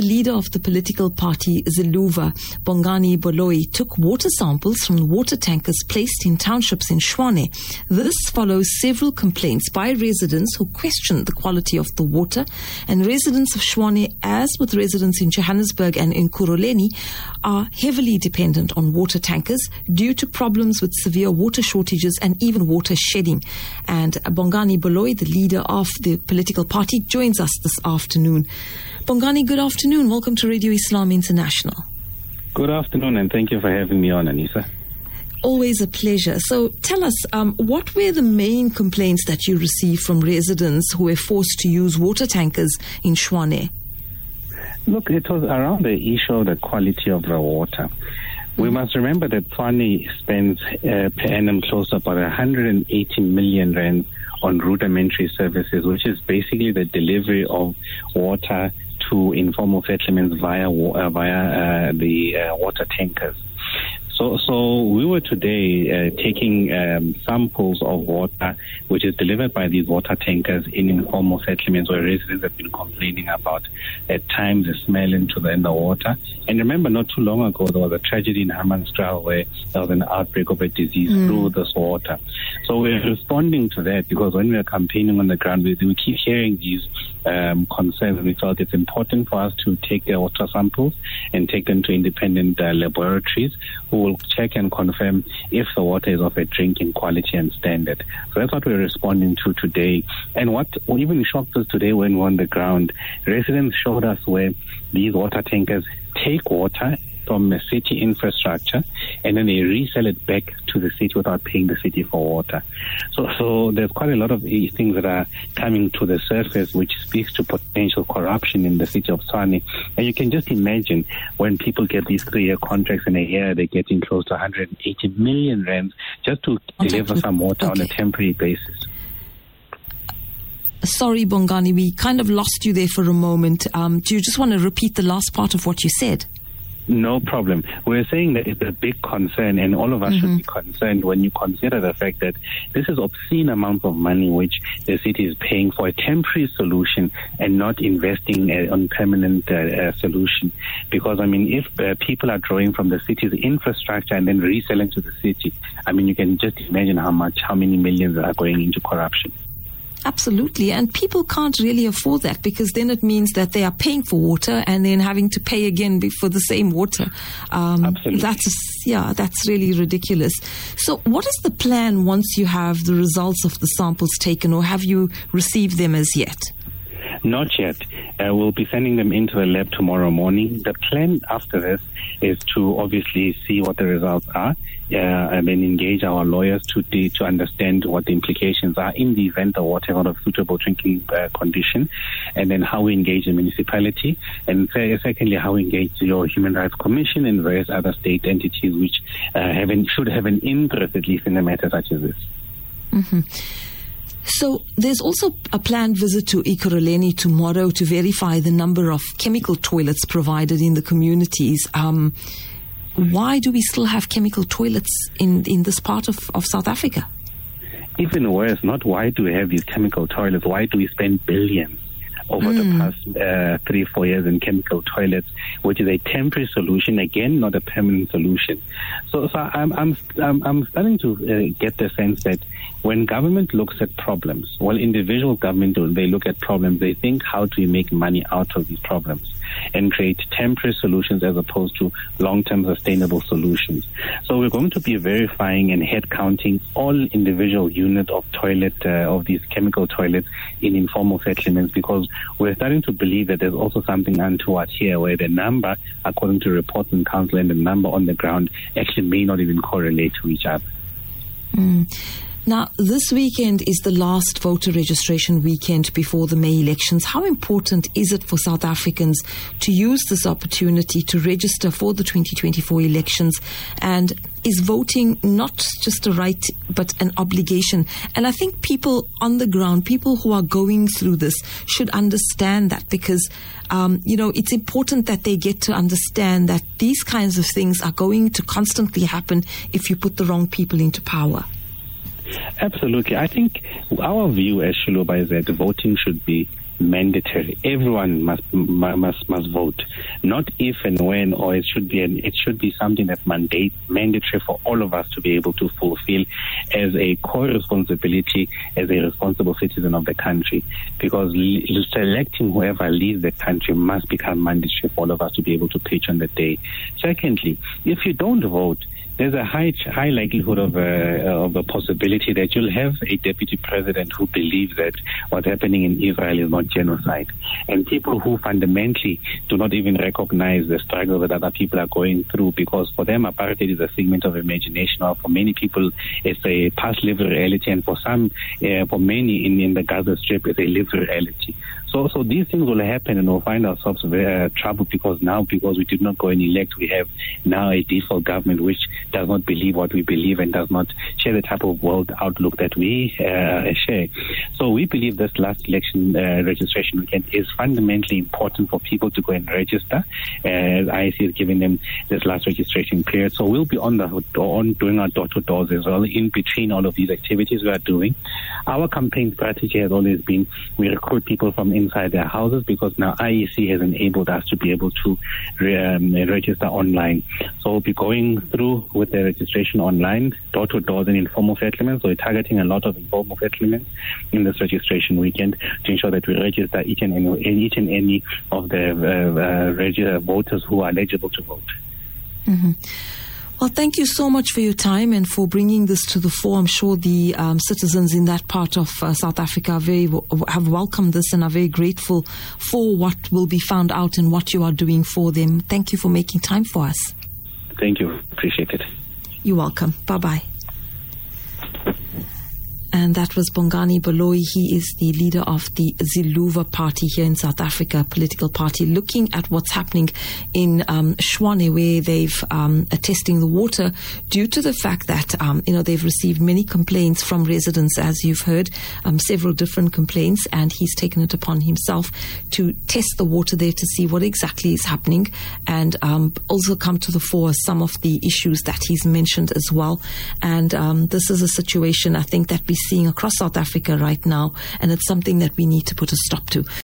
the leader of the political party Xiluva, Bongani Baloyi, took water samples from water tankers placed in townships in Tshwane. This follows several complaints by residents who questioned the quality of the water. And residents of Tshwane, as with residents in Johannesburg and in Ekurhuleni, are heavily dependent on water tankers due to problems with severe water shortages and even water shedding. And Bongani Baloyi, the leader of the political party, joins us this afternoon. Bongani, good afternoon. Welcome to Radio Islam International. Good afternoon, and thank you for having me on, Anisa. Always a pleasure. So tell us, um, what were the main complaints that you received from residents who were forced to use water tankers in Tshwane? Look, it was around the issue of the quality of the water. We mm-hmm. must remember that Tshwane spends uh, per annum close to about 180 million rand on rudimentary services, which is basically the delivery of water to informal settlements via uh, via uh, the uh, water tankers. So, so we were today uh, taking um, samples of water, which is delivered by these water tankers in informal settlements where residents have been complaining about at times the smell into the, in the water. And remember, not too long ago, there was a tragedy in Hammanskraal where there was an outbreak of a disease mm. through this water. So we're responding to that because when we are campaigning on the ground, we, we keep hearing these um, concerns. We felt it's important for us to take their water samples and take them to independent uh, laboratories who will check and confirm if the water is of a drinking quality and standard. So that's what we're responding to today. And what even shocked us today when we were on the ground, residents showed us where these water tankers take water from a city infrastructure and then they resell it back to the city without paying the city for water. So, so there's quite a lot of things that are coming to the surface which speaks to potential corruption in the city of Tshwane. And you can just imagine when people get these three-year contracts in a year, they're getting close to 180 million rands just to okay. deliver some water okay. on a temporary basis. Sorry, Bongani, we kind of lost you there for a moment. Um, do you just want to repeat the last part of what you said? No problem. We're saying that it's a big concern, and all of us mm-hmm. should be concerned when you consider the fact that this is obscene amounts of money which the city is paying for a temporary solution and not investing uh, on permanent uh, uh, solution. Because I mean, if uh, people are drawing from the city's infrastructure and then reselling to the city, I mean, you can just imagine how much, how many millions are going into corruption. Absolutely. And people can't really afford that because then it means that they are paying for water and then having to pay again for the same water. Um, Absolutely. That's, yeah, that's really ridiculous. So what is the plan once you have the results of the samples taken or have you received them as yet? Not yet. Uh, we'll be sending them into the lab tomorrow morning. The plan after this is to obviously see what the results are uh, and then engage our lawyers to to understand what the implications are in the event of whatever of suitable drinking uh, condition, and then how we engage the municipality, and secondly how we engage your Human Rights Commission and various other state entities which uh, have an, should have an interest at least in a matter such as this. Mm-hmm. So there's also a planned visit to Ekurhuleni tomorrow to verify the number of chemical toilets provided in the communities. Um, why do we still have chemical toilets in, in this part of, of South Africa? Even worse, not why do we have these chemical toilets, why do we spend billions over mm. the hmm. past uh, three, four years in chemical toilets, which is a temporary solution, again, not a permanent solution. So, so I'm, I'm, I'm, I'm starting to uh, get the sense that when government looks at problems, well, individual government, they look at problems, they think, how do we make money out of these problems and create temporary solutions as opposed to long-term sustainable solutions. So we're going to be verifying and head counting all individual units of toilet, uh, of these chemical toilets in informal settlements because we're starting to believe that there's also something untoward here where the number, according to reports in council and the number on the ground actually may not even correlate to each other. Mm. Now, this weekend is the last voter registration weekend before the May elections. How important is it for South Africans to use this opportunity to register for the 2024 elections? And is voting not just a right but an obligation? And I think people on the ground, people who are going through this, should understand that because, um, you know, it's important that they get to understand that these kinds of things are going to constantly happen if you put the wrong people into power. Absolutely. I think our view as Xiluva is that voting should be mandatory. Everyone must must must vote, not if and when, or it should be an, it should be something that mandate mandatory for all of us to be able to fulfill as a core responsibility as a responsible citizen of the country. Because selecting whoever leads the country must become mandatory for all of us to be able to pitch on the day. Secondly, if you don't vote, there's a high high likelihood of a, of a possibility that you'll have a deputy president who believes that what's happening in Israel is not genocide, and people who fundamentally do not even recognize the struggle that other people are going through, because for them apartheid is a figment of imagination, or for many people it's a past lived reality, and for some, uh, for many in, in the Gaza Strip, it's a lived reality. So, so these things will happen, and we'll find ourselves very uh, troubled because now, because we did not go and elect, we have now a default government which does not believe what we believe and does not share the type of world outlook that we uh, share. So, we believe this last election uh, registration weekend is fundamentally important for people to go and register. As IEC is giving them this last registration period, so we'll be on the on doing our door to doors as well in between all of these activities we are doing. Our campaign strategy has always been we recruit people from inside their houses because now IEC has enabled us to be able to um, register online. So we'll be going through with the registration online, door to door, and informal settlements. So we're targeting a lot of informal settlements in this registration weekend to ensure that we register each and any, each and any of the uh, uh, voters who are eligible to vote. Mm-hmm. Well, thank you so much for your time and for bringing this to the fore. I'm sure the um, citizens in that part of uh, South Africa very have welcomed this and are very grateful for what will be found out and what you are doing for them. Thank you for making time for us. Thank you. Appreciate it. You're welcome. Bye bye and that was Bongani Baloyi. He is the leader of the Xiluva party here in South Africa, political party, looking at what's happening in um, Tshwane, where they've um, are testing the water due to the fact that um, you know they've received many complaints from residents, as you've heard, um, several different complaints, and he's taken it upon himself to test the water there to see what exactly is happening, and um, also come to the fore some of the issues that he's mentioned as well. And um, this is a situation I think that we seeing across South Africa right now, and it's something that we need to put a stop to.